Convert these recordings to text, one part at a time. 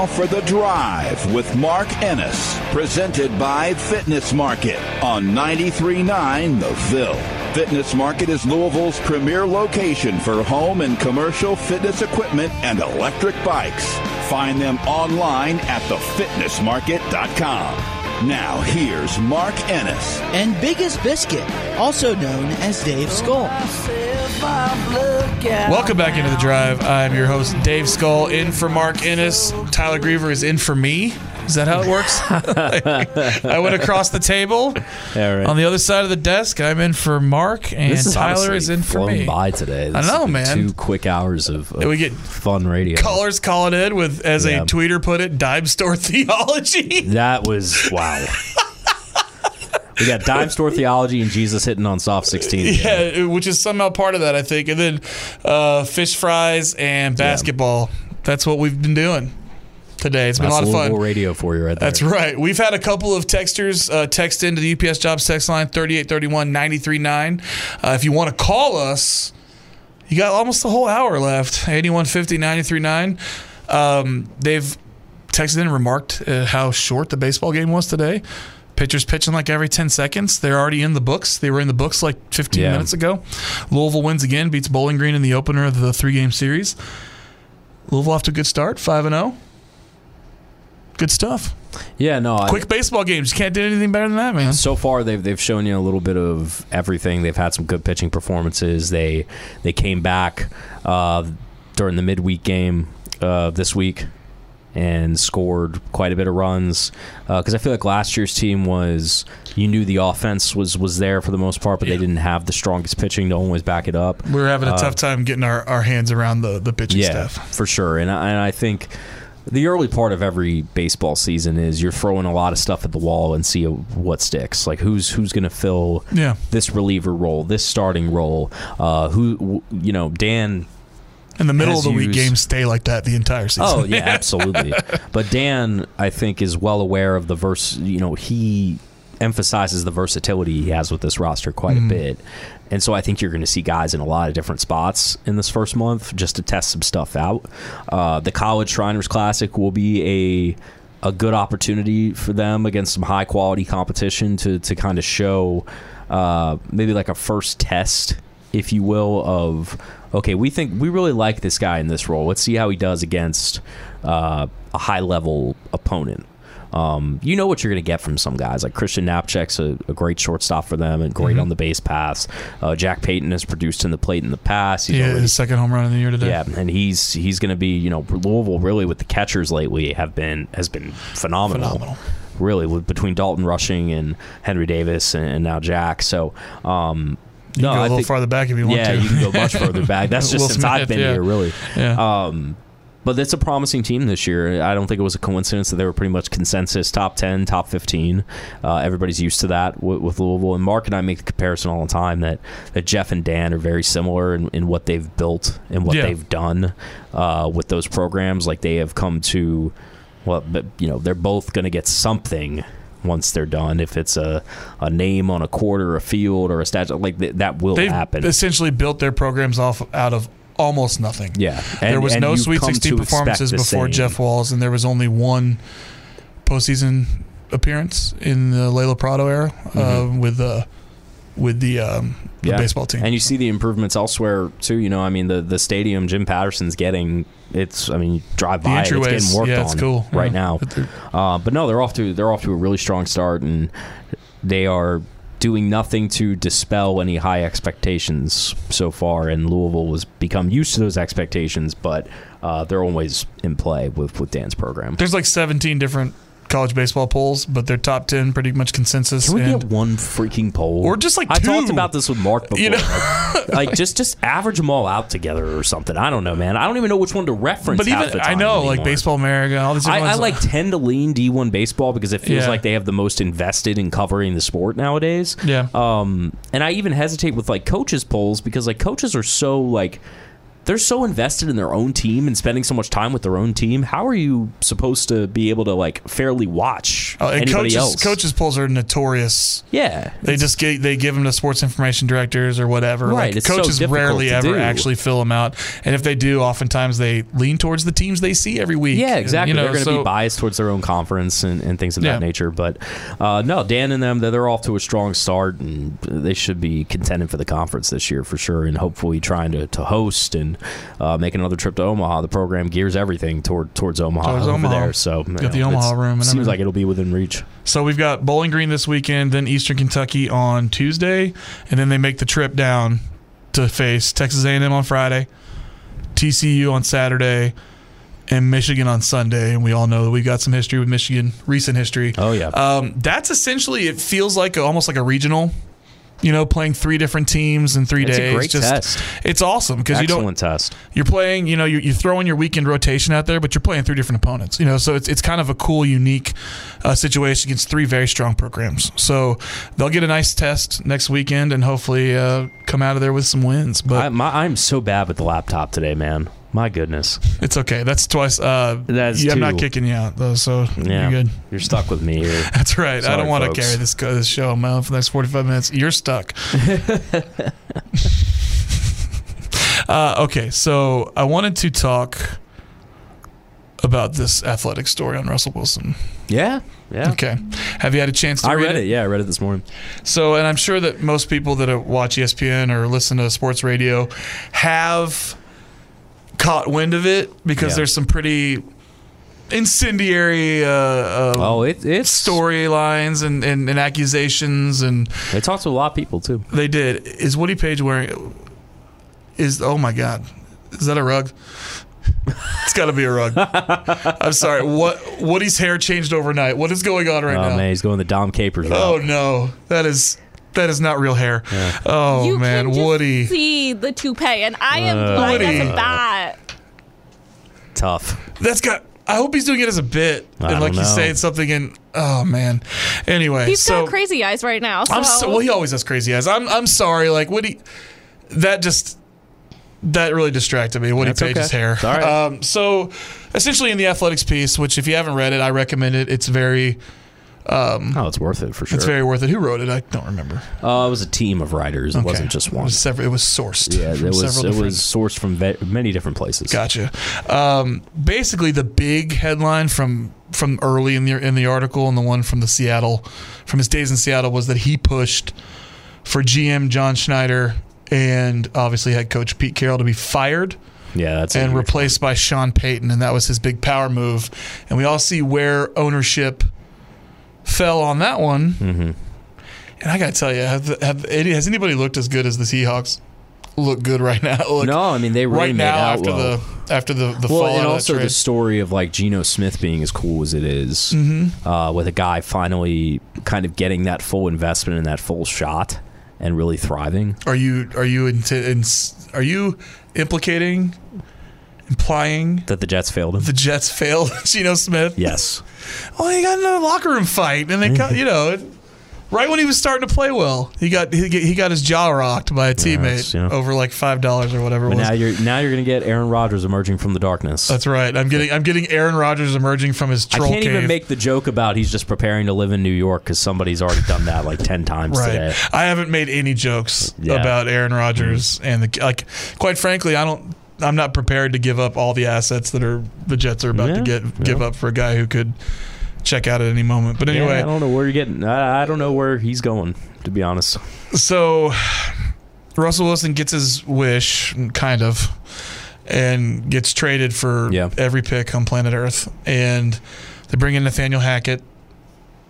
now for The Drive with Mark Ennis, presented by Fitness Market on 93.9 The Ville. Fitness Market is Louisville's premier location for home and commercial fitness equipment and electric bikes. Find them online at thefitnessmarket.com. Now, here's Mark Ennis. and Biggest Biscuit, also known as Dave Skull. Welcome back into the drive. I'm your host, Dave Skull, in for Mark Ennis. Tyler Griever is in for me. Is that how it works? I went across the table. Yeah, right. On the other side of the desk, I'm in for Mark, and This is Tyler is in for me. by today. I This know, man. Two quick hours of, of we get fun radio. Callers calling in with, as Yeah. a tweeter put it, dime store theology. That was wow. we got dime store theology and Jesus hitting on soft sixteen. Yeah, which is somehow part of that, I think. And then uh, fish fries and basketball. That's what we've been doing today. It's been That's a lot of fun. Radio for you right there. That's right. We've had a couple of texters uh, text into the UPS Jobs text line 3831 939. Uh, if you want to call us, you got almost the whole hour left 8150 939. Um, they've texted in and remarked uh, how short the baseball game was today. Pitchers pitching like every 10 seconds. They're already in the books. They were in the books like 15 Yeah. minutes ago. Louisville wins again, beats Bowling Green in the opener of the three game series. Louisville off to a good start, 5 and 0. Good stuff. Yeah, no. I- Quick baseball games. You can't do anything better than that, man. so far they've they've shown you a little bit of everything. They've had some good pitching performances. They they came back uh, during the midweek game uh, this week and scored quite a bit of runs because I feel like last year's team was you knew the offense was was there for the most part, but Yeah. they didn't have the strongest pitching to always back it up. We were having a Uh, tough time getting our, our hands around the, the pitching yeah, staff. for sure. And I, and I think the early part of every baseball season is you're throwing a lot of stuff at the wall and see what sticks. Like who's who's going to fill Yeah. this reliever role, this starting role. Uh, who you know, Dan. In the middle of the week, games stay like that the entire season. Oh yeah, absolutely. but Dan, I think, is well aware of the verse. You know, he emphasizes the versatility he has with this roster quite Mm-hmm. a bit. And so I think you're going to see guys in a lot of different spots in this first month just to test some stuff out. Uh, the College Shriners Classic will be a a good opportunity for them against some high quality competition to to kind of show uh, maybe like a first test, if you will, of okay, we think we really like this guy in this role. Let's see how he does against uh, a high level opponent. Um, you know what you're going to get from some guys like Christian Knapczyk's a, a great shortstop for them and great on the base paths. Uh, Jack Payton has produced in the plate in the past. He's yeah, already his second home run of the year today. yeah, and he's he's going to be you know Louisville really with the catchers lately have been has been phenomenal. Phenomenal. Really, with between Dalton Rushing and Henry Davis and, and now Jack. So, um, You no, can go a little think, farther back if you want yeah, to. you can go much further back. That's just Will since I've been yeah. here, really. yeah. Um, but it's a promising team this year. I don't think it was a coincidence that they were pretty much consensus top 10, top 15. Uh, everybody's used to that with, with Louisville. And Mark and I make the comparison all the time that, that Jeff and Dan are very similar in, in what they've built and what Yeah. they've done uh, with those programs. Like they have come to, well, but, you know, they're both going to get something once they're done. If it's a, a name on a or a field or a statue, like th- that will They've happen. essentially built their programs off out of almost nothing. yeah. there was and no Sweet come 16 performances before same. Jeff Walz, and there was only one postseason appearance in the Lelo Prado era uh, Mm-hmm. with uh, with the, um, the baseball team. And you see the improvements elsewhere too. You know, I mean, the the stadium Jim Patterson's getting. It's. I mean, you drive by, it, it's getting worked yeah, it's on cool. right Yeah. now. Uh, but no, they're off to they're off to a really strong start, and they are doing nothing to dispel any high expectations so far. And Louisville has become used to those expectations, but uh, they're always in play with with Dan's program. There's like 17 different college baseball polls, but they're top 10 pretty much consensus. Can we and get one freaking poll, Or just, like, I talked about this with Mark before. You know? like, like, just just average them all out together or something. I don't know, man. I don't even know which one to reference. but half even the I time know like. Baseball America, all these. I, different I like tend to lean D1 baseball because it feels Yeah. like they have the most invested in covering the sport nowadays. Yeah. Um, and I even hesitate with like coaches polls because like coaches are so like they're so invested in their own team and spending so much time with their own team. How are you supposed to be able to like fairly watch and anybody coaches, else? coaches polls are notorious. yeah. They just get, they give them to sports information directors or whatever. Right, Like, it's so coaches rarely ever do. actually fill them out, and if they do, oftentimes they lean towards the teams they see every week. Yeah, And, exactly. You know, they're going to so- be biased towards their own conference and, and things of Yeah. that nature. But uh, no, Dan and them, they're, they're off to a strong start, and they should be contending for the conference this year for sure, and hopefully trying to, to host and uh, make another trip to Omaha. The program gears everything toward towards Omaha Towards over Omaha. there. So you Got the Omaha room and Seems like it'll be within reach. So we've got Bowling Green this weekend, then Eastern Kentucky on Tuesday, and then they make the trip down to face Texas A&M on Friday, TCU on Saturday, and Michigan on Sunday. And we all know that we've got some history with Michigan, recent history. Oh yeah. Um, that's essentially it feels like a, almost like a regional. You know, playing three different teams in three It's a days. great Just, test. It's awesome because you don't Excellent test. you're playing, you know, you, you throw in your weekend rotation out there, but you're playing three different opponents, you know, so it's, it's kind of a cool, unique uh, situation against three very strong programs. So they'll get a nice test next weekend and hopefully uh, come out of there with some wins. But I, my, I'm so bad with the laptop today, man. My goodness. it's okay. That's twice. Uh, That's yeah, I'm not two. kicking you out, though, so Yeah. you're good. You're stuck with me here. That's right. I Sorry, don't want to carry this, this show on my own for the next 45 minutes. You're stuck. uh, okay, so I wanted to talk about this athletic story on Russell Wilson. Yeah. Yeah. Okay. Have you had a chance to I read, read it. Yeah, I read it this morning. So, and I'm sure that most people that uh, watch ESPN or listen to sports radio have caught wind of it because Yeah. there's some pretty incendiary uh, uh, Oh, it, it's storylines and, and, and accusations, and They talked to a lot of people too. they did. Is Woody Paige wearing? Is oh my god, is that a rug? it's got to be a rug. I'm sorry. What Woody's hair changed overnight. What is going on right oh now? man, he's going the Dom Capers route. Oh no, that is that is not real hair. Oh you man, can just Woody. see the toupee, and I am Uh, blind Woody. as a bat. Tough. That's got. I hope he's doing it as a bit, I and like don't he's saying something in. Oh man. Anyway, He's so got crazy eyes right now. So, I'm so, well. He always has crazy eyes. I'm I'm sorry. Like Woody, that just that really distracted me. Woody That's Page's okay. hair. It's. Um, so essentially, in the athletics piece, which if you haven't read it, I recommend it. It's very Oh, it's worth it for sure. it's very worth it. Who wrote it? I don't remember. uh, it was a team of writers. It Okay. wasn't just It one. was, several, it was sourced. yeah, it was. several It different- was sourced from ve- many different places. Gotcha. Um, basically, the big headline from from early in the in the article and the one from the Seattle, from his days in Seattle, was that he pushed for GM John Schneider and obviously head coach Pete Carroll to be fired Yeah, that's and replaced by Sean Payton, and that was his big power move. And we all see where ownership fell on that one. Mm-hmm. And I got to tell you, have, have has anybody looked as good as the Seahawks? Look good right now. Look, No, I mean they really right now after well. the after the the well, and also the story of like Geno Smith being as cool as it is, Mm-hmm. uh, with a guy finally kind of getting that full investment and that full shot and really thriving. Are you are you into, in, are you implicating, implying That the Jets failed him. the Jets failed Geno Smith? yes. Well, he got in a locker room fight, and they cut. You know, it- right when he was starting to play well, he got he, he got his jaw rocked by a teammate yeah. over like five dollars or whatever it But was. now you're now you're gonna get Aaron Rodgers emerging from the darkness. That's right. I'm getting I'm getting Aaron Rodgers emerging from his I troll can't cave. even make the joke about he's just preparing to live in New York because somebody's already done that like ten times Right. today. I haven't made any jokes Yeah. Mm-hmm. about Aaron Rodgers and the like. Quite frankly, I don't. I'm not prepared to give up all the assets that are the Jets are about to Yeah, get give up for a guy who could check out at any moment. But Yeah, anyway, I don't know where you're getting. I, I don't know where he's going. To be honest, So Russell Wilson gets his wish, kind of, and gets traded for Yeah. every pick on planet Earth. And they bring in Nathaniel Hackett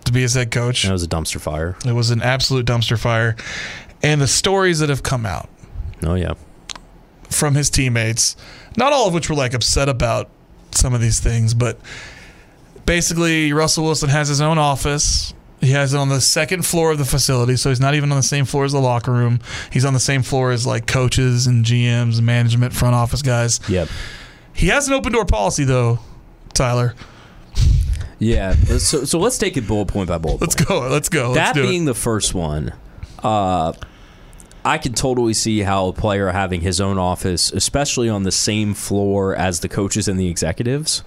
to be his head coach. It was a dumpster fire. It was an absolute dumpster fire. And the stories that have come out Oh yeah. From his teammates, not all of which were like upset about some of these things, but basically Russell Wilson has his own office. He has it on the second floor of the facility, so he's not even on the same floor as the locker room. He's on the same floor as like coaches and GMs and management, front office guys. Yep. He has an open door policy though, Tyler. Yeah. So so let's take it bullet point by bullet. Let's point. go. Let's go. Let's that being it. the first one, uh, I can totally see how a player having his own office, especially on the same floor as the coaches and the executives,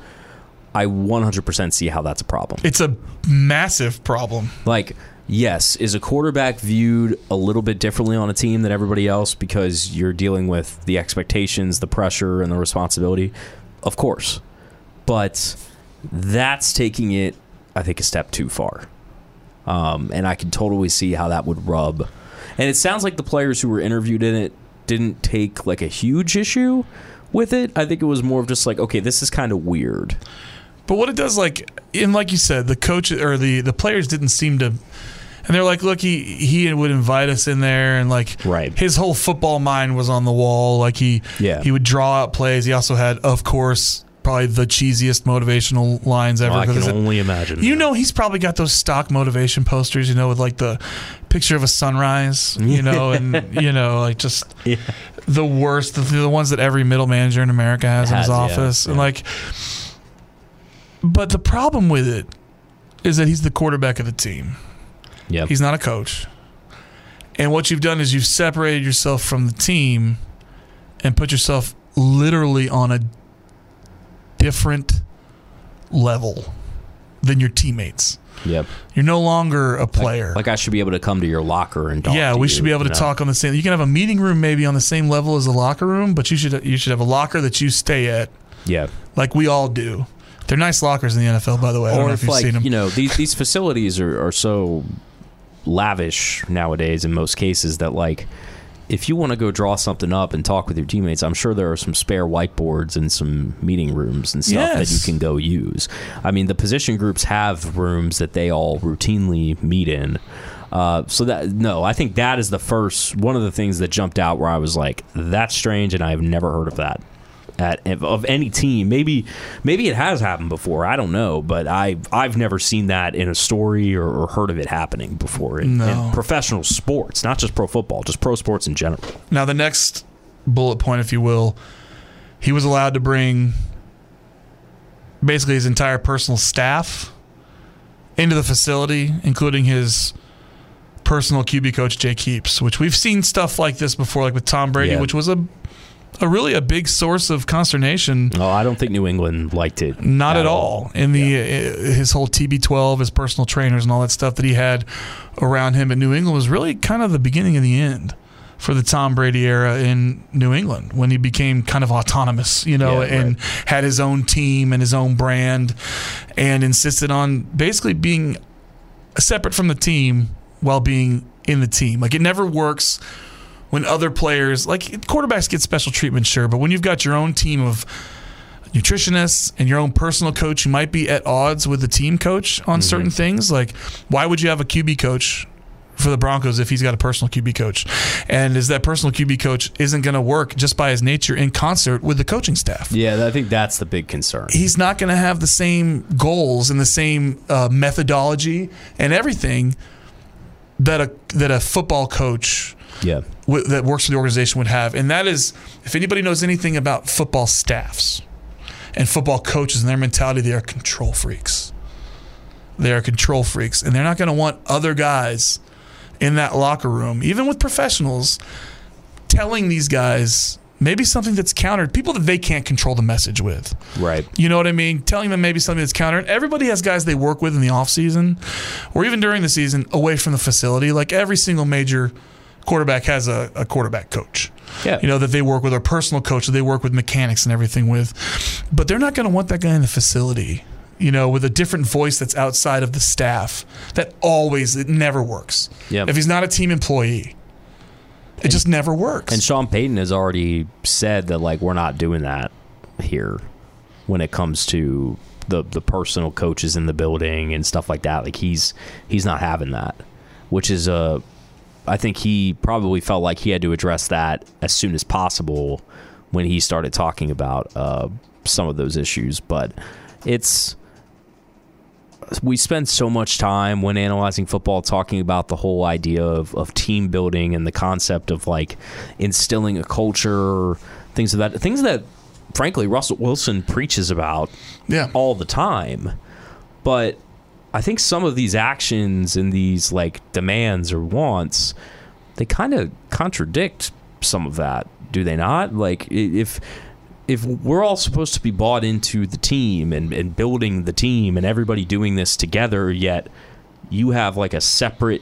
I 100% see how that's a problem. It's a massive problem. Like, yes, is a quarterback viewed a little bit differently on a team than everybody else because you're dealing with the expectations, the pressure, and the responsibility? Of course. But that's taking it, I think, a step too far. Um, and I can totally see how that would rub. And it sounds like the players who were interviewed in it didn't take like a huge issue with it. I think it was more of just like, okay, this is kind of weird. But what it does, like, and like you said, the coach or the the players didn't seem to, and they're like, look, he he would invite us in there, and like, Right. his whole football mind was on the wall. Like he Yeah. he would draw out plays. He also had, of course, probably the cheesiest motivational lines ever. I can only imagine. you know, he's probably got those stock motivation posters, you know, with like the picture of a sunrise, you know, and you know, like just Yeah. the worst, the, the ones that every middle manager in America has, in Has, his yeah, office, and yeah. like. But the problem with it is that he's the quarterback of the team. Yep. He's not a coach. And what you've done is you've separated yourself from the team and put yourself literally on a different level than your teammates. Yep. You're no longer a player. Like I should be able to come to your locker and talk. yeah, we you, should be able to know? talk on the same. You can have a meeting room maybe on the same level as a locker room, but you should you should have a locker that you stay at, Yeah, like we all do. They're nice lockers in the NFL, by the way. I don't or know if if you've like seen them. you know these these facilities are, are so lavish nowadays in most cases that like if you want to go draw something up and talk with your teammates, I'm sure there are some spare whiteboards and some meeting rooms and stuff that you can go use. I mean, the position groups have rooms that they all routinely meet in. Uh, so that no, I think that is the first one of the things that jumped out where I was like, "That's strange," and I have never heard of that at of any team. Maybe maybe it has happened before. I don't know, but I I've never seen that in a story or, or heard of it happening before in, No. in professional sports, not just pro football, just pro sports in general. Now, the next bullet point, if you will, he was allowed to bring basically his entire personal staff into the facility, including his personal QB coach, Jake Heaps, which we've seen stuff like this before, like with Tom Brady, Yeah. which was a, a really a big source of consternation. Oh, I don't think New England liked it. Not at all. In the uh, his whole TB12, his personal trainers, and all that stuff that he had around him in New England was really kind of the beginning of the end for the Tom Brady era in New England when he became kind of autonomous, you know, Yeah, and had his own team and his own brand, and insisted on basically being separate from the team while being in the team. Like it never works when other players, like quarterbacks, get special treatment, sure, but when you've got your own team of nutritionists and your own personal coach, you might be at odds with the team coach on certain things. Like, why would you have a QB coach? For the Broncos, if he's got a personal QB coach, and is that personal QB coach isn't going to work just by his nature in concert with the coaching staff? Yeah, I think that's the big concern. he's not going to have the same goals and the same uh, methodology and everything that a that a football coach Yeah. w- that works for the organization would have. And that is, if anybody knows anything about football staffs and football coaches and their mentality, they are control freaks. They are control freaks, and they're not going to want other guys in that locker room, even with professionals, telling these guys maybe something that's countered people that they can't control the message with. Right. You know what I mean? Telling them maybe something that's countered Everybody has guys they work with in the off season, or even during the season, away from the facility. Like every single major quarterback has a, a quarterback coach. Yeah. You know that they work with, or personal coach that they work with mechanics and everything with. But they're not going to want that guy in the facility. You know, with a different voice that's outside of the staff. That always it never works. Yep. If he's not a team employee, It just never works. And Sean Payton has already said that like we're not doing that here when it comes to the the personal coaches in the building and stuff like that. Like he's he's not having that, which is a. I think he probably felt like he had to address that as soon as possible when he started talking about uh, some of those issues. But it's we spend so much time when analyzing football talking about the whole idea of, of team building and the concept of like instilling a culture, things of that things that frankly Russell Wilson preaches about yeah. all the time. But I think some of these actions and these like demands or wants, they kind of contradict some of that, do they not? Like if if we're all supposed to be bought into the team and, and building the team and everybody doing this together, yet you have like a separate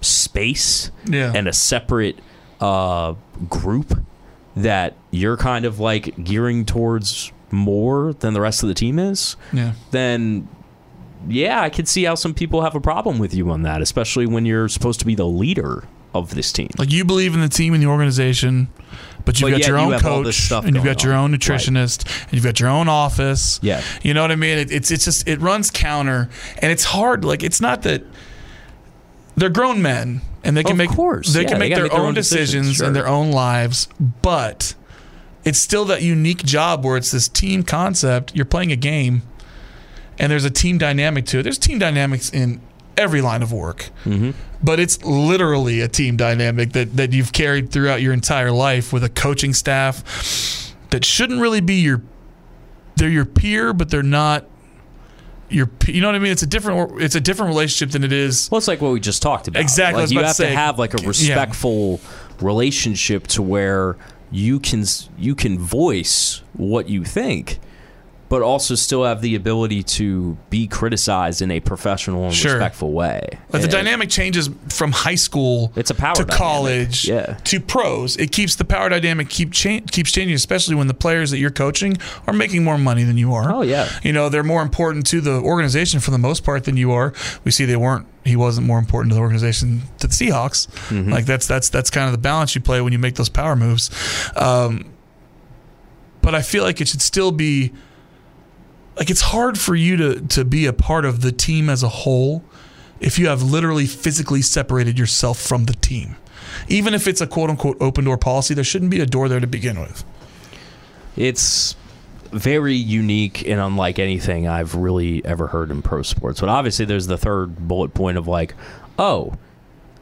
space Yeah. and a separate uh, group that you're kind of like gearing towards more than the rest of the team is, yeah. then yeah, I could see how some people have a problem with you on that, especially when you're supposed to be the leader of this team. Like you believe in the team and the organization, but you've But got your own this coach and you've got your own nutritionist and you've got your own office. Yeah. You know what I mean? It, it's it's just it runs counter and it's hard. Like it's not that they're grown men and they can Of make course, they yeah, can make gotta their, make their own own decisions, decisions sure. in their own lives, but it's still that unique job where it's this team concept. You're playing a game and there's a team dynamic to it. There's team dynamics in every line of work, Mm-hmm. but it's literally a team dynamic that, that you've carried throughout your entire life with a coaching staff that shouldn't really be your they're your peer, but they're not your you know what I mean? It's a different it's a different relationship than it is. Well, it's like what we just talked about. Exactly, Like you to have to, say, have like a yeah. respectful relationship to where you can you can voice what you think, but also still have the ability to be criticized in a professional and Sure. respectful way. But the dynamic changes from high school It's a power to dynamic. college Yeah. to pros. It keeps the power dynamic keep cha- keeps changing, especially when the players that you're coaching are making more money than you are. Oh, yeah. you know they're more important to the organization for the most part than you are. We see they weren't. He wasn't more important to the organization to the Seahawks. Mm-hmm. Like that's that's that's kind of the balance you play when you make those power moves. Um, but I feel like it should still be like it's hard for you to to be a part of the team as a whole if you have literally physically separated yourself from the team. Even if it's a quote unquote open door policy, there shouldn't be a door there to begin with. it's very unique and unlike anything I've really ever heard in pro sports. But obviously, there's the third bullet point of like, oh,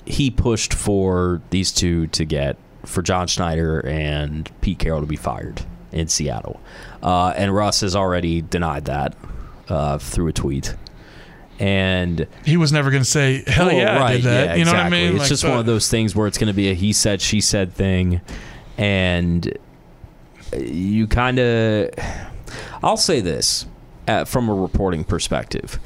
he pushed for these two to get for John Schneider and Pete Carroll to be fired in Seattle, uh, and Russ has already denied that uh, through a tweet. And He was never going to say, "Hell well, yeah, I did that." yeah, you know exactly. what I mean? It's Like, just one of those things where it's going to be a he said, she said thing, and you kind of. I'll say this uh, from a reporting perspective.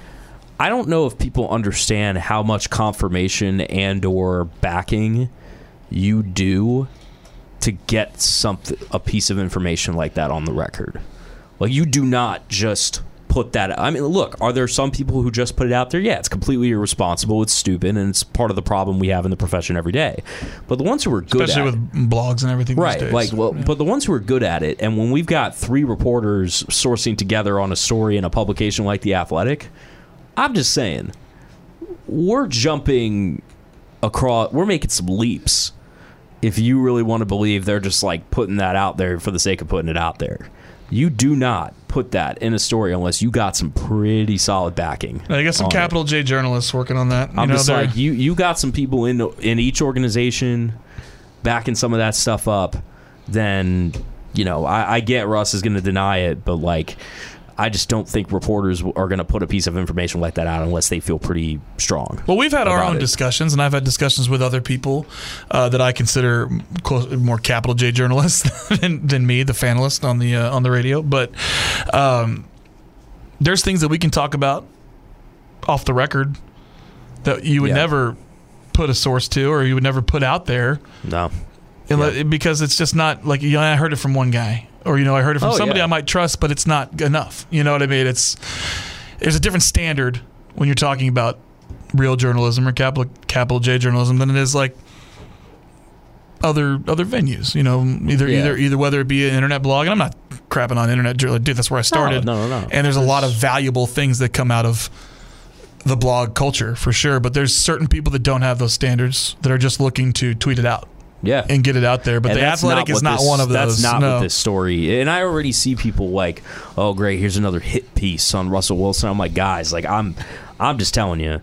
I don't know if people understand how much confirmation and or backing you do to get something a piece of information like that on the record. Like you do not just put that out. I mean look, are there some people who just put it out there? Yeah, it's completely irresponsible, it's stupid and it's part of the problem we have in the profession every day. But the ones who are good especially at it, with blogs and everything. right these days. like well Yeah. but the ones who are good at it and when we've got three reporters sourcing together on a story in a publication like the athletic i'm just saying we're jumping across we're making some leaps if you really want to believe they're just like putting that out there for the sake of putting it out there you do not put that in a story unless you got some pretty solid backing I got some on it. capital J journalists working on that. You I'm know, just like you. You got some people in in each organization backing some of that stuff up. Then you know I, I get Russ is going to deny it, but like I just don't think reporters are going to put a piece of information like that out unless they feel pretty strong. Well, we've had our own it. discussions, and I've had discussions with other people uh, that I consider close, more capital J journalists than, than me, the fanalist on the uh, on the radio. But um, there's things that we can talk about off the record that you would Yeah. never put a source to, or you would never put out there, No, unle- because it's just not like you know, I heard it from one guy, or you know, I heard it from Oh, somebody yeah. I might trust, but it's not enough. You know what I mean? It's there's a different standard when you're talking about real journalism or capital capital J journalism than it is like other other venues. You know, either Yeah. either either whether it be an internet blog, and I'm not crapping on internet, dude. That's where I started. no, no, no. And there's a lot of valuable things that come out of the blog culture for sure. But there's certain people that don't have those standards that are just looking to tweet it out Yeah. and get it out there. But And the athletic is not this- one of those. That's not no. what this story. And I already see people like, oh great, here's another hit piece on Russell Wilson. I'm like, guys, like I'm, I'm just telling you,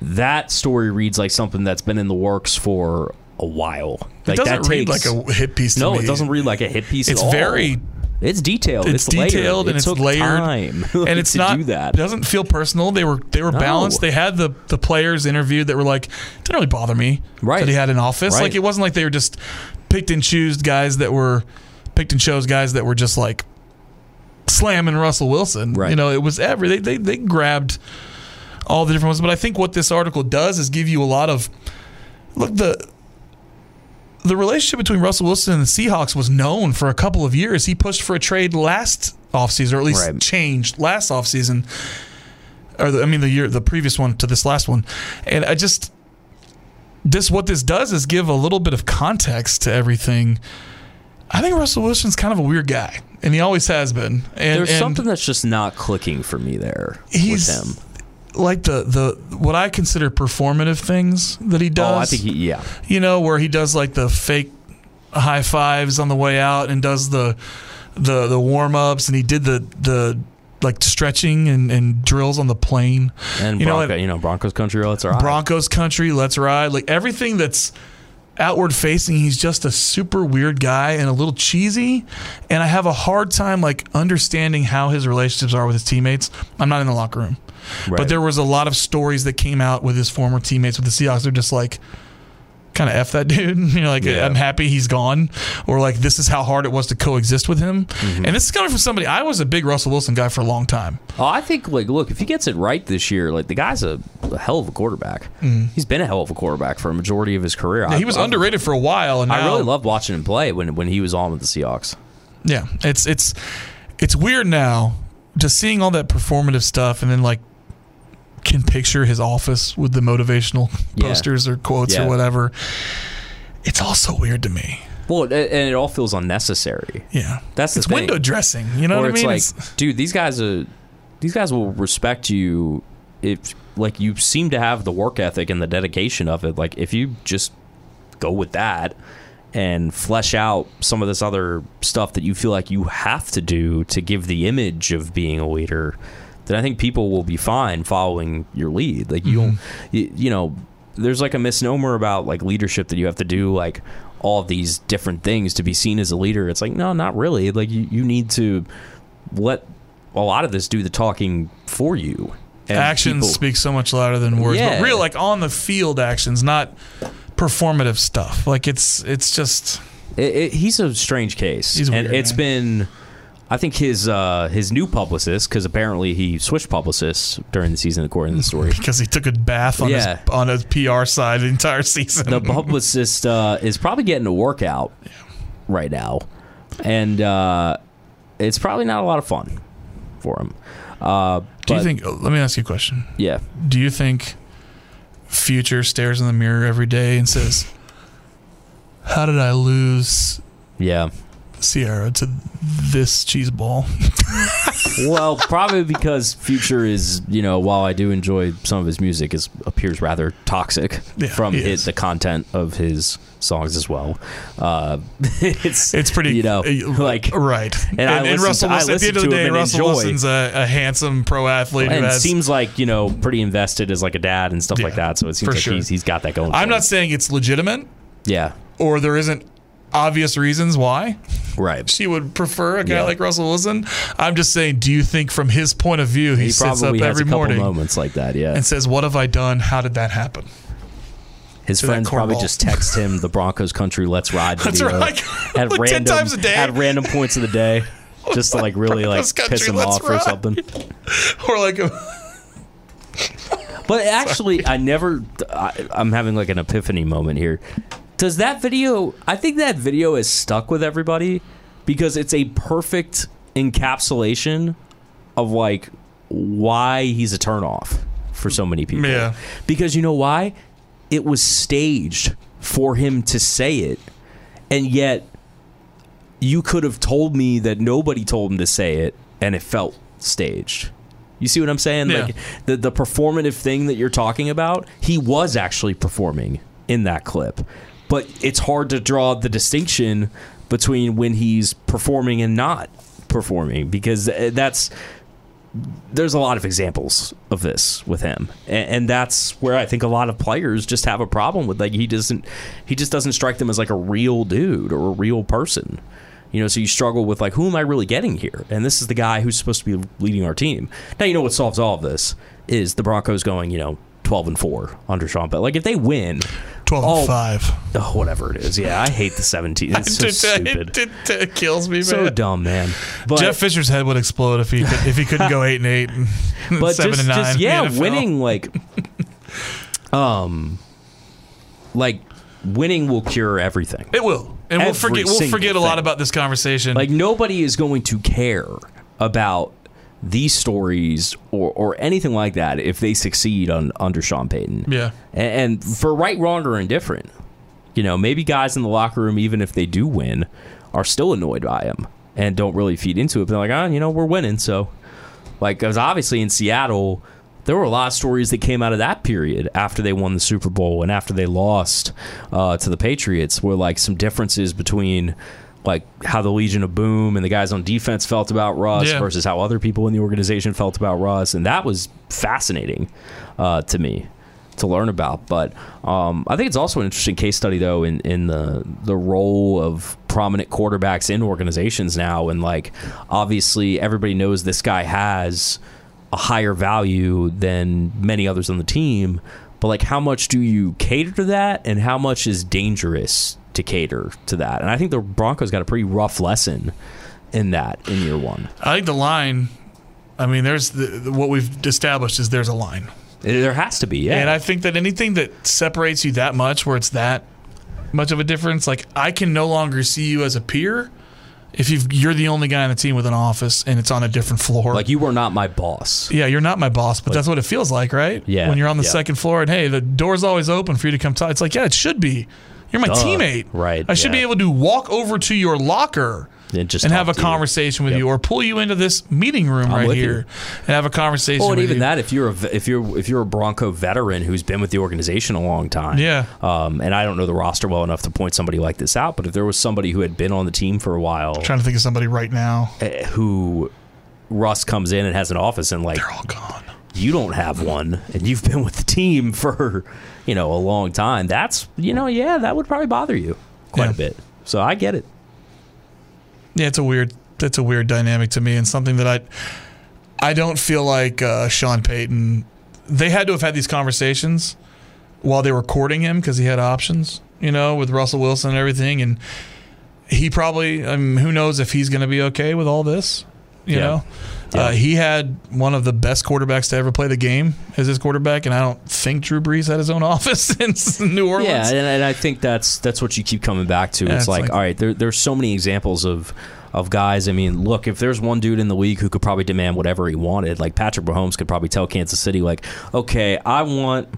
that story reads like something that's been in the works for a while. It Like doesn't that read takes, like a hit piece. To no, me. it doesn't read like a hit piece. It's at all. very It's detailed. it's, It's, layered. detailed and It it's took layered time, and it's not do that. it doesn't feel personal they were they were No. balanced they had the the players interviewed that were like it didn't really bother me Right. that he had an office Right. like it wasn't like they were just picked and chose guys that were picked and chose guys that were just like slamming Russell Wilson Right. you know it was every they, they they grabbed all the different ones but I think what this article does is give you a lot of look the the relationship between Russell Wilson and the Seahawks was known for a couple of years. He pushed for a trade last offseason, or at least Right. changed last offseason, or the, I mean the year, the previous one to this last one. And I just this what this does is give a little bit of context to everything. I think Russell Wilson's kind of a weird guy, and he always has been. And, There's and something that's just not clicking for me there He's- with him. Like the the what I consider performative things that he does. Oh, I think he, yeah. you know, where he does like the fake high fives on the way out and does the the the warm ups and he did the the like stretching and, and drills on the plane. And You know Bronco, what? you know, Broncos country, oh, let's ride. Broncos country, let's ride. Like everything that's outward facing, he's just a super weird guy and a little cheesy. And I have a hard time like understanding how his relationships are with his teammates. I'm not in the locker room. Right. But there was a lot of stories that came out with his former teammates with the Seahawks. They're just like, kind of f that dude. You know, like Yeah. I'm happy he's gone, or like this is how hard it was to coexist with him. Mm-hmm. And this is coming from somebody. I was a big Russell Wilson guy for a long time. Oh, I think like look, if he gets it right this year, like the guy's a, a hell of a quarterback. He's been a hell of a quarterback for a majority of his career. Mm-hmm. Yeah, I- he was I- underrated for a while, and I now, really loved watching him play when when he was on with the Seahawks. Yeah, it's it's it's weird now just seeing all that performative stuff, and then like can picture his office with the motivational Yeah. posters or quotes Yeah. or whatever. It's all so weird to me. Well, and it all feels unnecessary. Yeah, That's the it's thing. window dressing. You know or what I it's mean? like, It's- dude, these guys are these guys will respect you if like you seem to have the work ethic and the dedication of it. Like if you just go with that and flesh out some of this other stuff that you feel like you have to do to give the image of being a leader, then I think people will be fine following your lead. Like you don't, mm-hmm. you, you know, there's like a misnomer about like leadership that you have to do like all these different things to be seen as a leader. It's like no, not really. Like you, you need to let a lot of this do the talking for you. Actions speak so much louder than words. Yeah. But real, like on the field actions, not performative stuff. Like it's it's just It, it, he's a strange case, He's and weird, it's man. been. I think his uh, his new publicist, because apparently he switched publicists during the season, according to the story. because he took a bath on Yeah. his on his PR side the entire season. the publicist uh, is probably getting a workout right now, and uh, it's probably not a lot of fun for him. Uh, Do you think? Let me ask you a question. Yeah, Do you think Future stares in the mirror every day and says, "How did I lose yeah. Ciara to this cheese ball?" well, probably because Future is, you know, while I do enjoy some of his music, is appears rather toxic Yeah, from his, the content of his songs as well. Uh, it's It's pretty, you know, uh, like right. And I listen Russell to- I Wilson, at the end of the day, Russell enjoy. Wilson's a, a handsome pro athlete who and has. seems like you know pretty invested as like a dad and stuff like that. So it seems like sure. he's he's got that going. On. I'm not him. saying it's legitimate Yeah, or there isn't obvious reasons why right. she would prefer a guy Yeah. like Russell Wilson. I'm just saying, do you think from his point of view, he, He sits up every a couple morning moments like that. Yeah, and says, "What have I done? How did that happen?" his friends probably cornball. just text him the Broncos country "Let's Ride" That's video right. at Like 10 random times a day. at random points of the day, just to like really like Broncos piss him off or something. Or like, a, But actually, I never. I, I'm having like an epiphany moment here. Does that video? I think that video is stuck with everybody because it's a perfect encapsulation of like why he's a turnoff for so many people. Yeah. Because you know why? It was staged for him to say it and yet you could have told me that nobody told him to say it, and it felt staged. You see what I'm saying? Yeah. Like the the performative thing that you're talking about, he was actually performing in that clip. But it's hard to draw the distinction between when he's performing and not performing because uh, that's there's a lot of examples of this with him. And, and that's where i think a lot of players just have a problem with like he doesn't he just doesn't strike them as like a real dude or a real person. You know so you struggle with like who am i really getting here? And this is the guy who's supposed to be leading our team. Now you know what solves all of this is the broncos going you know 12 and 4 under Sean But like if they win 12 Oh. 5. oh, whatever it is yeah i hate the 17 it's so stupid It, kills me, man. so dumb man but Jeff Fisher's head would explode if he could, if he couldn't go eight and eight and but seven just, and nine. just yeah, winning like, um, like winning will cure everything. It will, and we'll forget. We'll forget a lot thing. about this conversation. Like nobody is going to care about these stories or, or anything like that if they succeed on under Sean Payton. yeah, And, and for right, wrong, or indifferent, you know, maybe guys in the locker room, even if they do win, are still annoyed by him and don't really feed into it. But they're like, ah, you know, we're winning, so like, because obviously in Seattle, there were a lot of stories that came out of that period after they won the Super Bowl and after they lost uh, to the Patriots, where like some differences between like how the Legion of Boom and the guys on defense felt about Russ Yeah. versus how other people in the organization felt about Russ, and that was fascinating uh, to me to learn about. But um, I think it's also an interesting case study, though, in in the the role of prominent quarterbacks in organizations now, and like obviously everybody knows this guy has a higher value than many others on the team. But like, how much do you cater to that, and how much is dangerous to cater to that? And I think the Broncos got a pretty rough lesson in that in year one. I think the line. I mean, there's the, the- what we've established is there's a line, There has to be, yeah. and I think that anything that separates you that much, where it's that much of a difference, like I can no longer see you as a peer if you've, you're the only guy on the team with an office and it's on a different floor. like you were not my boss. Yeah, you're not my boss, but that's what it feels like, right? Yeah, When you're on the yeah. second floor and hey, the door's always open for you to come talk. It's like, yeah, it should be. You're my Duh. teammate. Right, I should be able to walk over to your locker And just and have a to you. conversation with Yep. you or pull you into this meeting room I'm right here you. and have a conversation Well, and even you. that, if you're a if you're if you're a Bronco veteran who's been with the organization a long time, Yeah. Um, and I don't know the roster well enough to point somebody like this out, but if there was somebody who had been on the team for a while, trying to think of somebody right now. eh, who Russ comes in and has an office, and like They're all gone. you don't have one, and you've been with the team for you know a long time, that's you know yeah, that would probably bother you quite Yeah. a bit. So I get it. Yeah, it's a weird that's a weird dynamic to me and something that I I don't feel like uh, Sean Payton they had to have had these conversations while they were courting him because he had options, you know, with Russell Wilson and everything and he probably I mean, who knows if he's going to be okay with all this, you Yeah. know. Yeah. Uh, he had one of the best quarterbacks to ever play the game as his quarterback, and I don't think Drew Brees had his own office in New Orleans. Yeah, and, and I think that's that's what you keep coming back to. Yeah, it's, it's like, like- all right, there, there's so many examples of of guys. I mean, look, if there's one dude in the league who could probably demand whatever he wanted, like Patrick Mahomes could probably tell Kansas City, like, okay, I want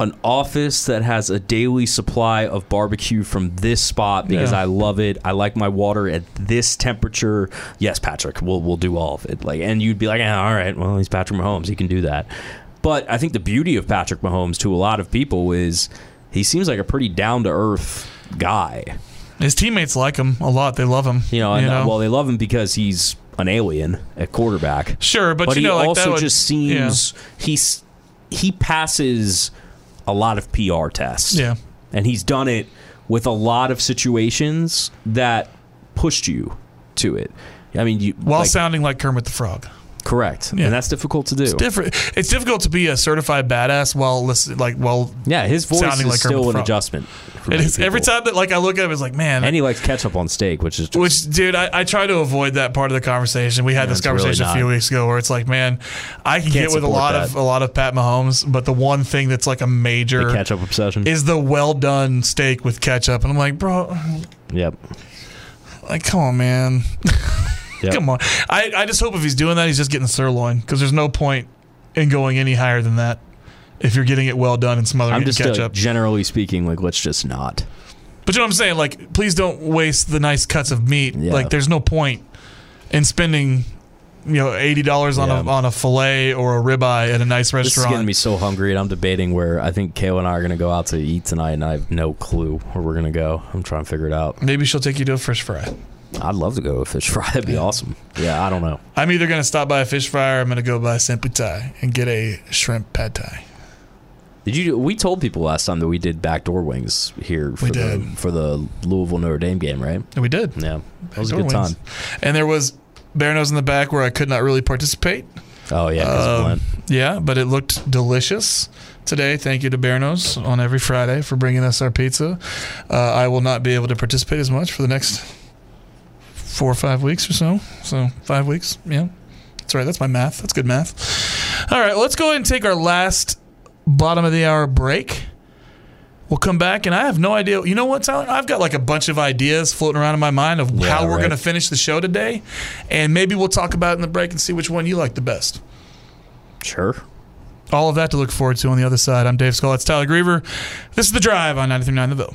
an office that has a daily supply of barbecue from this spot because Yeah. I love it. I like my water at this temperature. Yes, Patrick, we'll we'll do all of it. Like, and you'd be like, ah, all right, well, he's Patrick Mahomes, he can do that. But I think the beauty of Patrick Mahomes to a lot of people is he seems like a pretty down to earth guy. His teammates like him a lot; they love him. You know, and uh, well, they love him because he's an alien at quarterback. Sure, but, But, you he know, like also would, just seems he's he passes a lot of PR tests. Yeah. and he's done it with a lot of situations that pushed you to it. I mean, you while like, sounding like Kermit the Frog. Correct, Yeah. and that's difficult to do. Different. It's difficult to be a certified badass while listen, like while yeah, his voice sounding is like still an adjustment. it every time that like I look at him, it's like man. and he likes ketchup on steak, which is just, which, dude, I, I try to avoid that part of the conversation. We had this it's really conversation a few weeks ago where it's like, man, I can get with a lot that. of a lot of Pat Mahomes, but the one thing that's like a the major ketchup obsession. is the well done steak with ketchup, and I'm like, bro, yep. like, come on, man. Yep. Come on. I, I just hope if he's doing that, he's just getting sirloin because there's no point in going any higher than that if you're getting it well done and smothering I'm it in just uh, ketchup. generally speaking, like let's just not. But you know what I'm saying? Like, please don't waste the nice cuts of meat. Yeah. Like, there's no point in spending, you know, eighty dollars on a on a fillet or a ribeye at a nice restaurant. This is getting me so hungry, and I'm debating where I think Kayla and I are going to go out to eat tonight, and I have no clue where we're going to go. I'm trying to figure it out. Maybe she'll take you to a fish fry. I'd love to go to a fish fry. That'd be awesome. Yeah, I don't know. I'm either gonna stop by a fish fry or I'm gonna go by Simply Thai and get a shrimp pad thai. Did you? We told people last time that we did backdoor wings here for We the did. for the Louisville Notre Dame game, right? And we did. Yeah, that was a good wings. time. And there was Bearno's in the back where I could not really participate. Oh yeah, Um, yeah, but it looked delicious today. Thank you to Bearno's on every Friday for bringing us our pizza. Uh, I will not be able to participate as much for the next four or five weeks or so. So five weeks, yeah. That's right. That's my math. That's good math. All right, let's go ahead and take our last bottom of the hour break. We'll come back, and I have no idea. You know what, Tyler? I've got like a bunch of ideas floating around in my mind of Yeah, how we're right. going to finish the show today, and maybe we'll talk about it in the break and see which one you like the best. Sure. All of that to look forward to on the other side. I'm Dave Skull. That's Tyler Griever. This is The Drive on 93.9 The Ville.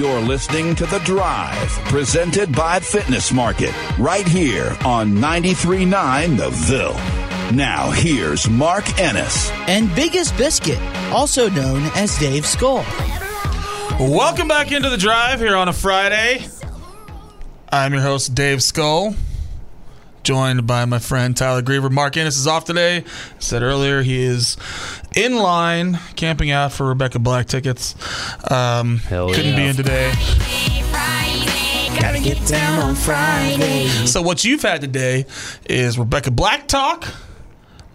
You're listening to The Drive, presented by Fitness Market, right here on 93.9 The Ville. Now, here's Mark Ennis. And Biggest Biscuit, also known as Dave Skull. Welcome back into The Drive here on a Friday. I'm your host, Dave Skull, joined by my friend Tyler Griever. Mark Ennis is off today. I said earlier he is in line camping out for Rebecca Black tickets. Um, Hell couldn't be in today. Gotta get down on Friday. So what you've had today is Rebecca Black talk.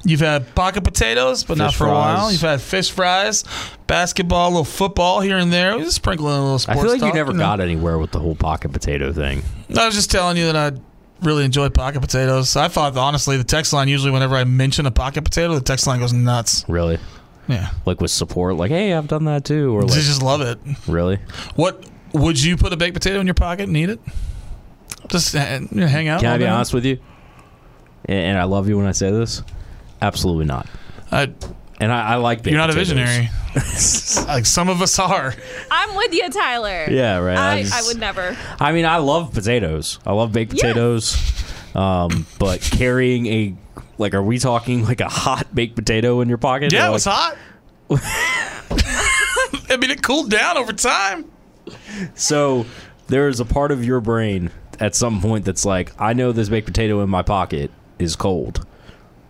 You've had pocket potatoes, but not Fish for a while. You've had fish fries, basketball, a little football here and there. Just sprinkling a little I feel like you talk, never know. got anywhere with the whole pocket potato thing. I was just telling you that I really enjoy pocket potatoes. I thought honestly the text line usually whenever I mention a pocket potato, the text line goes nuts. Really, Yeah, like with support, like, hey, I've done that too, or they just love it. really. What would you put a baked potato in your pocket and eat it? Just hang out. Can I be honest with you? And and I love you when I say this. Absolutely not. I, And I, I like baked you're not a visionary. like some of us are. I'm with you, Tyler. Yeah, right. I, just- I would never. I mean, I love potatoes. I love baked Yes. potatoes. Um, but carrying a like, are we talking like a hot baked potato in your pocket? Yeah, it was like- hot. I mean, it cooled down over time. So there is a part of your brain at some point that's like, I know this baked potato in my pocket is cold,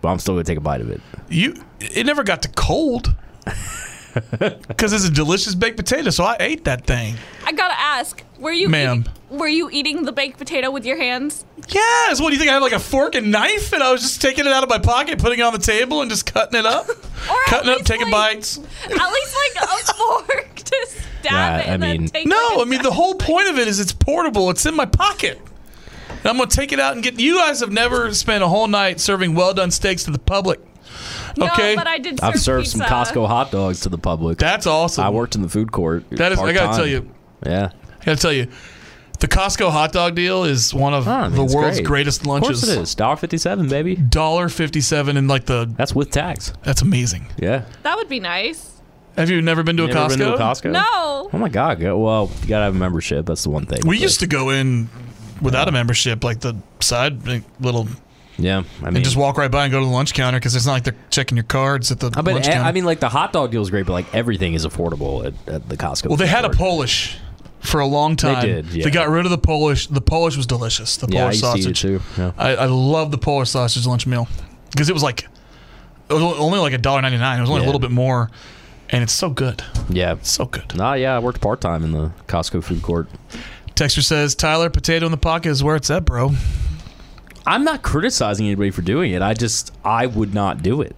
but I'm still gonna take a bite of it. You, it never got to cold. Because it's a delicious baked potato, so I ate that thing. I gotta ask, were you Ma'am. eating- were you eating the baked potato with your hands? Yes. What do you think? I had like a fork and knife, and I was just taking it out of my pocket, putting it on the table, and just cutting it up, Or cutting it up, taking like- bites. At least like a fork to stab Yeah, it I and then mean- take No, like, a I mean the whole point of it is it's portable. It's in my pocket. And I'm gonna take it out and get. You guys have never spent a whole night serving well done steaks to the public. No, okay. but I did. I've serve served some. Costco hot dogs to the public. That's awesome. I worked in the food court. That is. I gotta tell you. Yeah. I gotta tell you. The Costco hot dog deal is one of Oh, the world's great. greatest Of lunches. course it is. Dollar fifty seven, baby. Dollar fifty seven and like the That's with tax. that's amazing. Yeah. That would be nice. Have you never been to a Never Costco? been to a Costco? No. Oh my god. Well, you gotta have a membership. That's the one thing. We But- used to go in without a membership, like the side little Yeah, I mean, and just walk right by and go to the lunch counter because it's not like they're checking your cards at the I, mean, lunch counter. I mean, like the hot dog deal is great, but like everything is affordable at, at the Costco. well, they had a. Polish for a long time. They did, yeah. They got rid of the Polish. The Polish was delicious. The Yeah, I Polish used to eat it sausage. too, yeah. I, I love the Polish sausage lunch meal because it was like it was only like a dollar ninety nine. It was only a little bit more, and it's so good. Yeah, so good. Nah, yeah, I worked part time in the Costco food court. Texture says Tyler, potato in the pocket is where it's at, bro. I'm not criticizing anybody for doing it. I just I would not do it.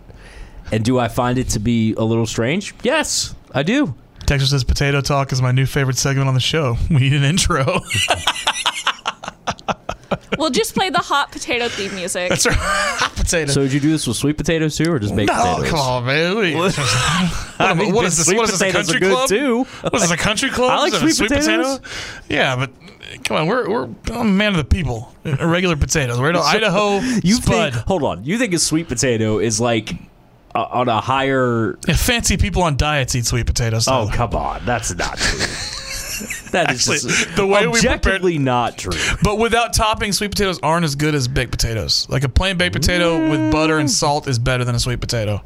And do I find it to be a little strange? Yes, I do. Texture says potato talk is my new favorite segment on the show. We need an intro. We'll just play the hot potato theme music. That's right. Hot potato. So did you do this with sweet potatoes too, or just baked no, potatoes? come on, man. What, are you- I mean, what is this? sweet What is this? A potatoes are country good, club? too. What is this? A country club? I like Is it a sweet potatoes. potato? Yeah, but come on, we're we're I'm a man of the people. Regular potatoes. We're in Idaho. You Spud. think? Hold on. You think a sweet potato is like uh, on a higher? Yeah, fancy people on diets eat sweet potatoes. Oh Tyler. come on, that's not true. That is Actually, just the way we prepared- not true. But without topping, sweet potatoes aren't as good as baked potatoes. Like a plain baked potato with butter and salt is better than a sweet potato.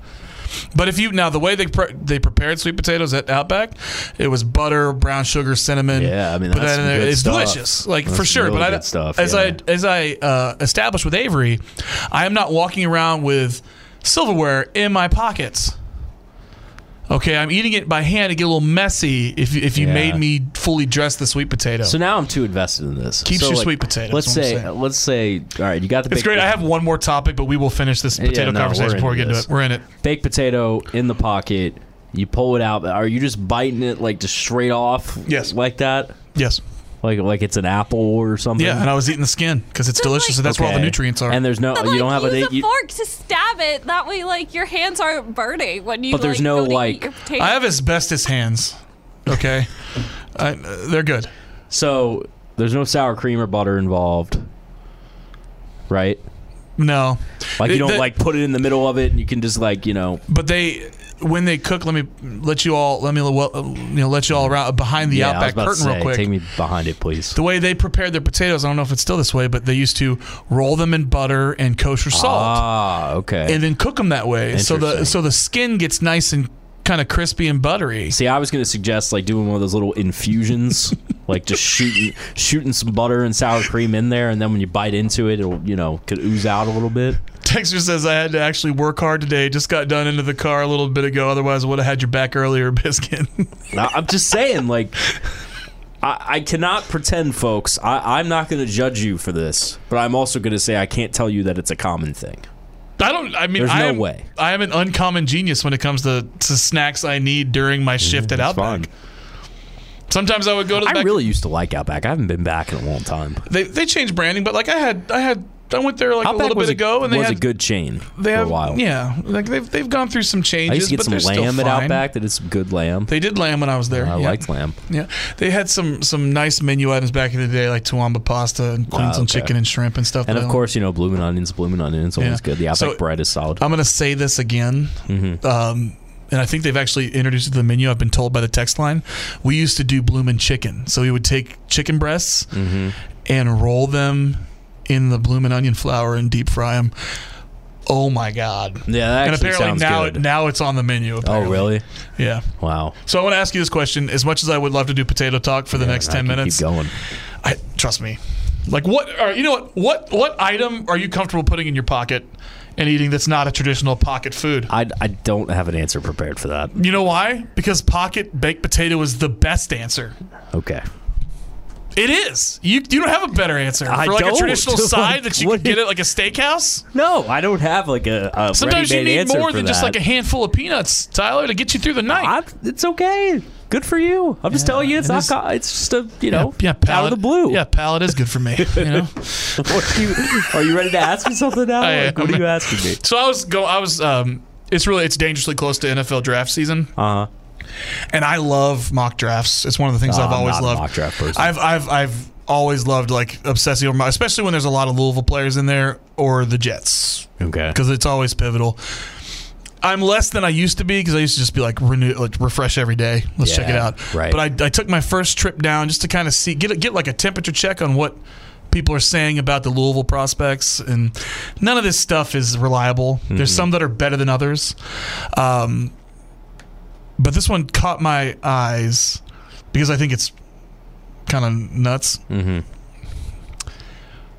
But if you now the way they pre- they prepared sweet potatoes at Outback, it was butter, brown sugar, cinnamon. Yeah, I mean, that's that in good It's stuff. delicious, like That's for sure. really but I, stuff, as yeah. I as I uh, established with Avery, I am not walking around with silverware in my pockets. Okay, I'm eating it by hand. It get a little messy if you- if you Yeah. made me fully dress the sweet potato. So now I'm too invested in this. Keeps So, your like, sweet potato. Let's is what I'm say, let's say, all right, you got the. It's great. I have one more topic, but we will finish this Yeah, potato no, conversation before we get into it. We're in it. baked potato in the pocket. You pull it out. Are you just biting it like just straight off? Yes. like that. Yes. Like like it's an apple or something. Yeah, and I was eating the skin because it's delicious, and that's where all the Okay. nutrients are. And there's no, But, you don't have use a. a You, fork to stab it. That way, like your hands aren't burning when you. But there's like, no, go to eat like- your potato. I have asbestos hands. Okay, I, uh, they're good. so there's no sour cream or butter involved, right? No, Like They- you don't they- like put it in the middle of it, and you can just like you know. But they, when they cook, let me let you all let me well, uh, you know let you all around behind the yeah, Outback curtain say, real quick. Take me behind it, please. the way they prepared their potatoes, I don't know if it's still this way, but they used to roll them in butter and kosher salt. Ah, okay. and then cook them that way. So the so the skin gets nice and kind of crispy and buttery. See, I was gonna suggest like doing one of those little infusions, like just shooting shooting some butter and sour cream in there, and then when you bite into it, it'll you know could ooze out a little bit. Texter says I had to actually work hard today. Just got done into the car a little bit ago. Otherwise, I would have had your back earlier, biscuit. I'm just saying, like, I, I cannot pretend, folks. I, I'm not going to judge you for this, but I'm also going to say I can't tell you that it's a common thing. I don't. I mean, There's I no am, way. I am an uncommon genius when it comes to, to snacks I need during my mm-hmm, shift at It's Outback. fun. Sometimes I would go to the I back. really used to like Outback. I haven't been back in a long time. they they changed branding, but like I had I had I went there like Outback a little bit ago, and they was had a good chain they for a while. yeah like they've they've gone through some changes. I used to get but some they're still lamb at. Outback. That is some good lamb. They did lamb when I was there. I yeah. liked lamb. Yeah, they had some some nice menu items back in the day, like Toowoomba pasta and Queensland okay. chicken and shrimp and stuff. And of course, you know, blooming onions, blooming onions, always Yeah. good. The Outback So- bread is solid. I'm going to say this again. Mm-hmm. Um, and I think they've actually introduced it to the menu. I've been told by the text line. We used to do bloomin' chicken. So we would take chicken breasts Mm-hmm. and roll them in the bloomin' onion flour and deep fry them. Oh my God. Yeah, that and apparently now, good. now it's on the menu. oh, really? Yeah. Wow. So I want to ask you this question. As much as I would love to do potato talk for the next I 10 can minutes, Keep going. I trust me. Like what? Or you know what? What what item are you comfortable putting in your pocket and eating that's not a traditional pocket food? I, I don't have an answer prepared for that. You know why? Because pocket baked potato is the best answer. Okay. It is. You you don't have a better answer I for like don't. a traditional side that you What can get at like a steakhouse. No, I don't have like a, a Sometimes you ready-made need answer more for than just that. like a handful of peanuts, Tyler, to get you through the night. I, it's okay. Good for you. I'm just telling you, it's it not. is- co- It's just a you know, yeah, out palate, of the blue. Yeah, palate is good for me. You know. What are, you, are you ready to ask me something now? I Like, what am. are you asking me? So I was go. I was. Um, it's really it's dangerously close to NFL draft season. Uh huh. And I love mock drafts. It's one of the things Oh, I've always loved. mock draft person. I've I've I've always loved like obsessing over, my, especially when there's a lot of Louisville players in there or the Jets Okay. because it's always pivotal. I'm less than I used to be because I used to just be like renew, like refresh every day. Let's check it out. right. But I, I took my first trip down just to kind of see get get like a temperature check on what people are saying about the Louisville prospects, and none of this stuff is reliable. There's Mhm. some that are better than others. Um, but this one caught my eyes because I think it's kind of nuts. Mm-hmm.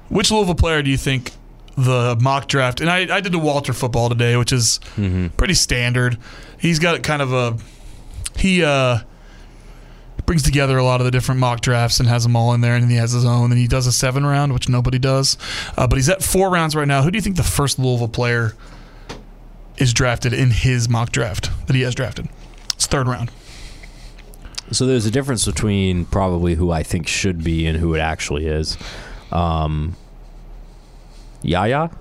Which Louisville player do you think the mock draft? And I, I did the Walter football today, which is Mm-hmm. pretty standard. He's got kind of a he uh brings together a lot of the different mock drafts and has them all in there, and he has his own. And he does a seven round, which nobody does. Uh, but he's at four rounds right now. Who do you think the first Louisville player is drafted in his mock draft that he has drafted? It's third round. So there's a difference between probably who I think should be and who it actually is. Um, Yaya,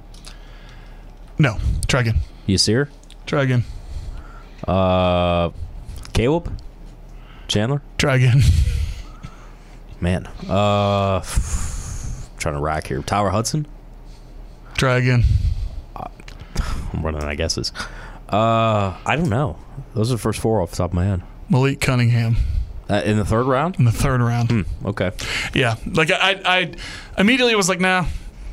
No, try again. Yasir, Try again. uh, Caleb, Chandler. Try again. Man, uh, trying to rack here. Tyler Hudson. Try again. I'm running out of guesses. Uh, I don't know. Those are the first four off the top of my head. Malik Cunningham Uh, in the third round. in the third round. Hmm, okay. Yeah, like I, I immediately was like, nah.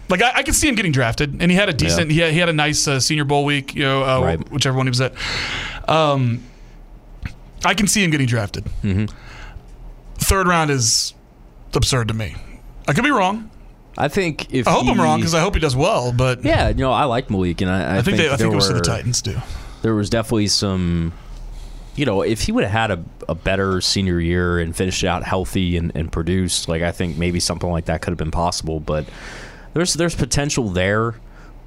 Like I, I could see him getting drafted, and he had a decent, he, had, he had a nice uh, Senior Bowl week, you know, uh, Right. whichever one he was at. Um, I can see him getting drafted. hmm Third round is absurd to me. I could be wrong. I think if I hope I'm wrong because I hope he does well. But Yeah, you know, I like Malik, and I, I, I, think, they, I think it was to the Titans too. There was definitely some, you know, if he would have had a, a better senior year and finished out healthy and, and produced, like I think maybe something like that could have been possible. But there's there's potential there,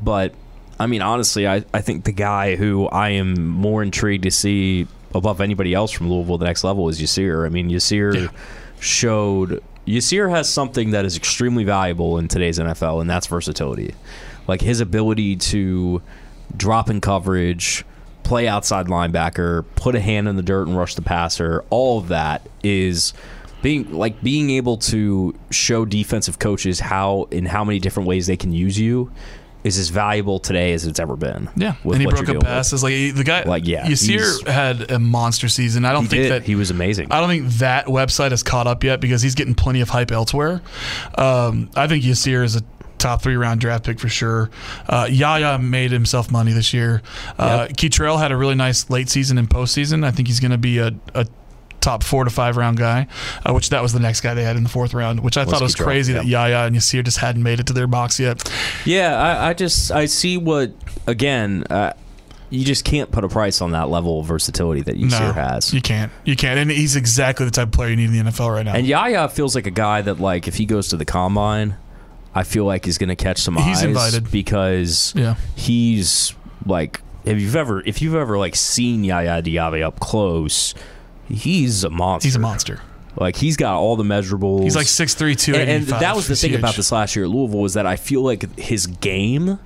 but I mean, honestly, I, I think the guy who I am more intrigued to see above anybody else from Louisville the next level is Yasir. I mean, Yasir showed Yasir has something that is extremely valuable in today's NFL, and that's versatility. Like his ability to drop in coverage, play outside linebacker, put a hand in the dirt and rush the passer. All of that is being like being able to show defensive coaches how in how many different ways they can use you is as valuable today as it's ever been. Yeah, and he broke you're up dealing with. passes. Like the guy, Like, yeah, Yasir had a monster season. I don't think did. that he was amazing. I don't think that website has caught up yet because he's getting plenty of hype elsewhere. Um, I think Yasir is a top three round draft pick for sure. Uh, Yaya made himself money this year. Uh, Kei'Trel had a really nice late season and postseason. I think he's going to be a, a top four to five round guy, uh, which that was the next guy they had in the fourth round, which I thought was crazy that. Yaya and Yasir just hadn't made it to their box yet. Yeah, I, I just I see what again. Uh, you just can't put a price on that level of versatility that Yasir no, has. You can't. You can't. And he's exactly the type of player you need in the NFL right now. And Yaya feels like a guy that like if he goes to the combine, I feel like he's going to catch some He's eyes invited. because Yeah. he's like if you've ever if you've ever like seen Yaya Diaby up close, he's a monster. He's a monster. Like he's got all the measurables. He's like 6'3", and, and that was the He's thing huge. about this last year at Louisville was that I feel like his game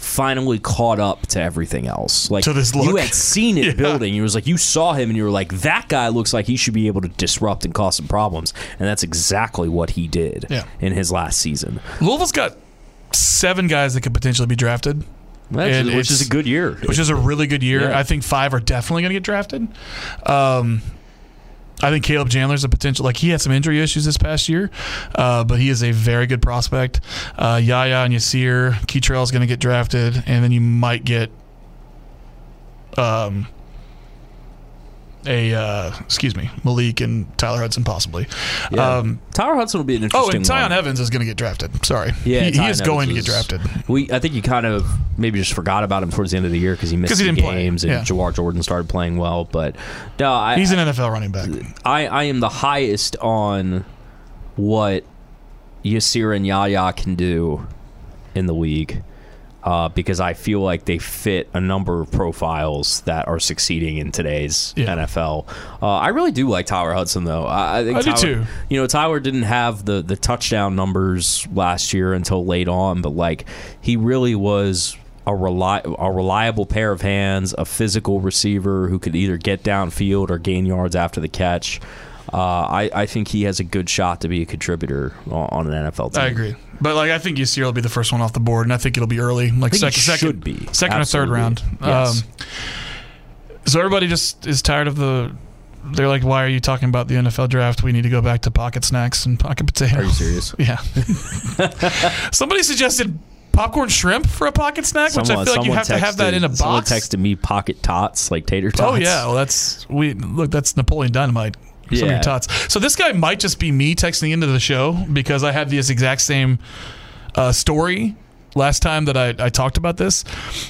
finally caught up to everything else. Like To this you had seen it Yeah. building. You was like you saw him and you were like that guy looks like he should be able to disrupt and cause some problems. And that's exactly what he did Yeah. in his last season. Louisville's got seven guys that could potentially be drafted. Is, which is a good year. which is a really good year. Yeah. I think five are definitely going to get drafted. Um, I think Caleb Chandler's a potential. Like he had some injury issues this past year, uh, but he is a very good prospect. Uh, Yaya and Yasir, Kei'Trel is going to get drafted, and then you might get um, a uh, excuse me Malik and Tyler Hudson possibly. Yeah. Um, Tyler Hudson will be an interesting. oh, and Tiyon one. Evans is going to get drafted. Sorry, Yeah, he, he Tiyon is going to get drafted. We, I think you kind of maybe just forgot about him towards the end of the year because he missed he some didn't play, games and yeah. Jawhar Jordan started playing well. But no, I, He's an NFL running back. I, I am the highest on what Yasir and Yaya can do in the league uh, because I feel like they fit a number of profiles that are succeeding in today's Yeah. NFL. Uh, I really do like Tyler Hudson, though. I, I think I do too. You know, Tyler didn't have the the touchdown numbers last year until late on, but like he really was. A, reli- a reliable pair of hands, a physical receiver who could either get downfield or gain yards after the catch. Uh, I, I think he has a good shot to be a contributor on, an NFL team. I agree, but like I think Yasir will be the first one off the board, and I think it'll be early, like second, second, be. second or third round. Yes. Um, so everybody just is tired of the they're like, "Why are you talking about the NFL draft? We need to go back to pocket snacks and pocket potatoes." Are you serious? Yeah. Somebody suggested popcorn shrimp for a pocket snack, which I feel like you have to have that in a box. Someone texted me pocket tots, like tater tots. Oh yeah, well that's we look that's Napoleon Dynamite. Some of Yeah. your tots. So this guy might just be me texting into the show because I had this exact same uh, story last time that I, I talked about this.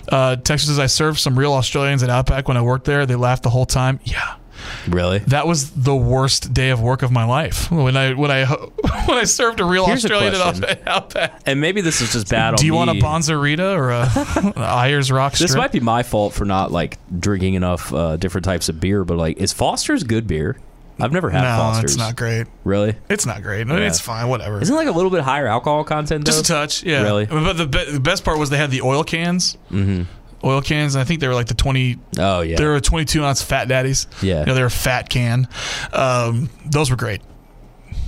Uh, Texas says I served some real Australians at Outback when I worked there. They laughed the whole time. Yeah. Really? That was the worst day of work of my life when I when I when I served a real Here's a Australian at. Outback-. And maybe this is just bad Do you want a me. Bonzarita or a, Ayers Rock This might be my fault for not like drinking enough uh, different types of beer, but like, is Foster's good beer? I've never had no, Foster's. it's not great. Really? It's not great. Yeah. It's fine. Whatever. Isn't it like a little bit higher alcohol content? Though? Just a touch, yeah. Really? But the, be- the best part was they had the oil cans. Mm-hmm. Oil cans. And I think they were like the twenty. Oh yeah. They were 22 ounce fat daddies. Yeah. You know, they were a fat can. Um, those were great.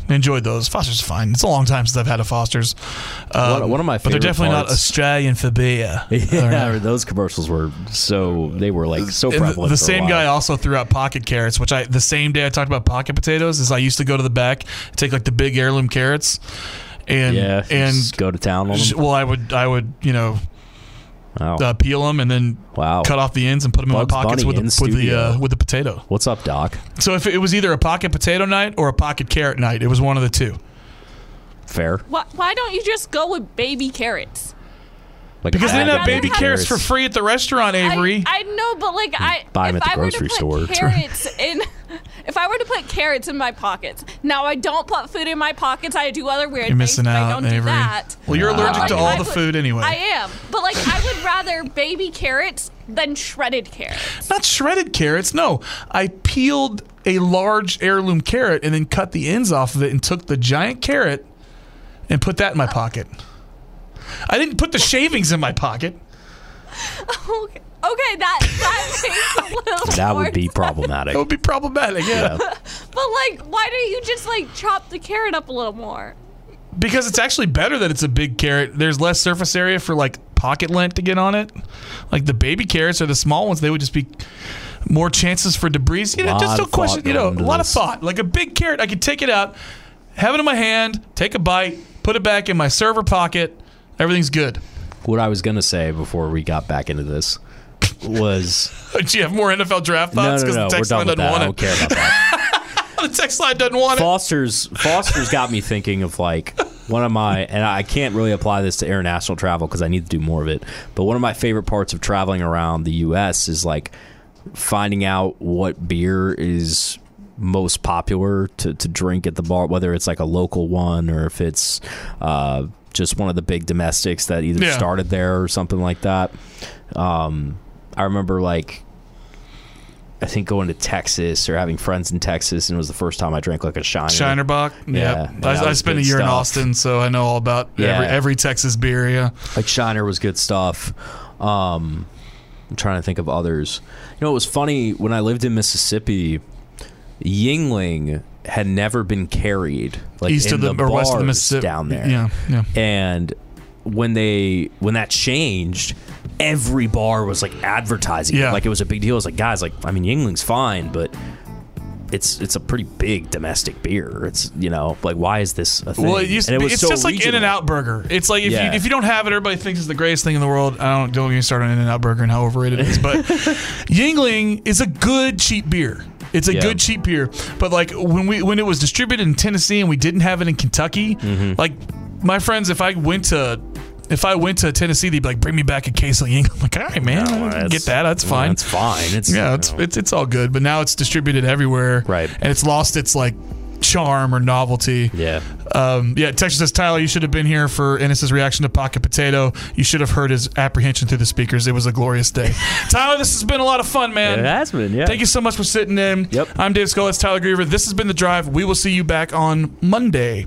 Enjoyed those. Foster's is fine. It's a long time since I've had a Foster's. Um, One- one of my But they're favorite definitely not Australian for beer. yeah, those commercials were so they were like so prevalent. the, the for a same guy also threw out pocket carrots, which I the same day I talked about pocket potatoes is I used to go to the back, take like the big heirloom carrots, and Yeah, and just go to town on them. well I would I would you know Wow. uh, peel them and then Wow. cut off the ends and put them in Bugs my pockets Bunny with in the, with the uh, with the potato. What's up, Doc? So if it was either a pocket potato night or a pocket carrot night, it was one of the two. Fair. Why, why don't you just go with baby carrots? Like Because they I'd didn't have rather baby have- carrots for free at the restaurant, Avery. I, I know, but like I, buy them at the I grocery store. carrots in, if I were to put carrots in my pockets, now I don't put food in my pockets. I do other weird You're things. missing but I out, don't Avery. do that. Well, you're allergic to all the would- food anyway. I am, but like I would rather baby carrots than shredded carrots. Not shredded carrots. No, I peeled a large heirloom carrot and then cut the ends off of it and took the giant carrot and put that in my oh. pocket. I didn't put the shavings in my pocket. okay, okay, that that makes a little. That more would be sense. problematic. That would be problematic. Yeah. Yeah. But like, why don't you just like chop the carrot up a little more? because it's actually better that it's a big carrot. There's less surface area for like pocket lint to get on it. Like the baby carrots or the small ones, they would just be more chances for debris. You know, just a question. You know, a going into lot of thought. Like a big carrot, I could take it out, have it in my hand, take a bite, put it back in my server pocket. Everything's good. What I was gonna say before we got back into this was Do you have more NFL draft no, thoughts? no, no. the We're text line doesn't that. I don't care about that. the text line doesn't want it. Foster's Foster's got me thinking of like one of my and I can't really apply this to international travel because I need to do more of it. But one of my favorite parts of traveling around the U.S. is like finding out what beer is most popular to, to drink at the bar, whether it's like a local one or if it's uh, just one of the big domestics that either Yeah. started there or something like that. Um, I remember like I think going to Texas or having friends in Texas, and it was the first time I drank like a Shiner. Shinerbach. Yeah, Yeah. that I, I spent a year in. Austin, so I know all about Yeah. every, every Texas beer. Yeah. Like Shiner was good stuff. Um, I'm trying to think of others. You know, it was funny when I lived in Mississippi. Yuengling had never been carried like East in of the- or west of the Mississippi. down there. Yeah, yeah. And when they when that changed, every bar was like advertising. it. Like it was a big deal. It was like guys, like I mean, Yuengling's fine, but. It's it's a pretty big domestic beer. It's you know like why is this a thing? Well, it used to And be, was it's so just like In and Out Burger. It's like if Yeah. you if you don't have it, everybody thinks it's the greatest thing in the world. I don't don't get me started on In and Out Burger and how overrated it is, but Yuengling is a good cheap beer. It's a Yeah. good cheap beer. But like when we when it was distributed in Tennessee and we didn't have it in Kentucky, Mm-hmm. like my friends, if I went to if I went to Tennessee, they'd be like, "Bring me back a case of Yuengling." I'm like, all right, man, that's- get that. That's fine. That's fine. It's yeah, it's, it's it's all good. But now it's distributed everywhere, Right. And it's lost its like charm or novelty. yeah. Um, yeah, Texas says, Tyler, you should have been here for Ennis's reaction to Pocket Potato. You should have heard his apprehension through the speakers. It was a glorious day. Tyler, this has been a lot of fun, man. It has been, yeah. Thank you so much for sitting in. Yep. I'm Dave Skull. It's Tyler Griever. This has been The Drive. We will see you back on Monday.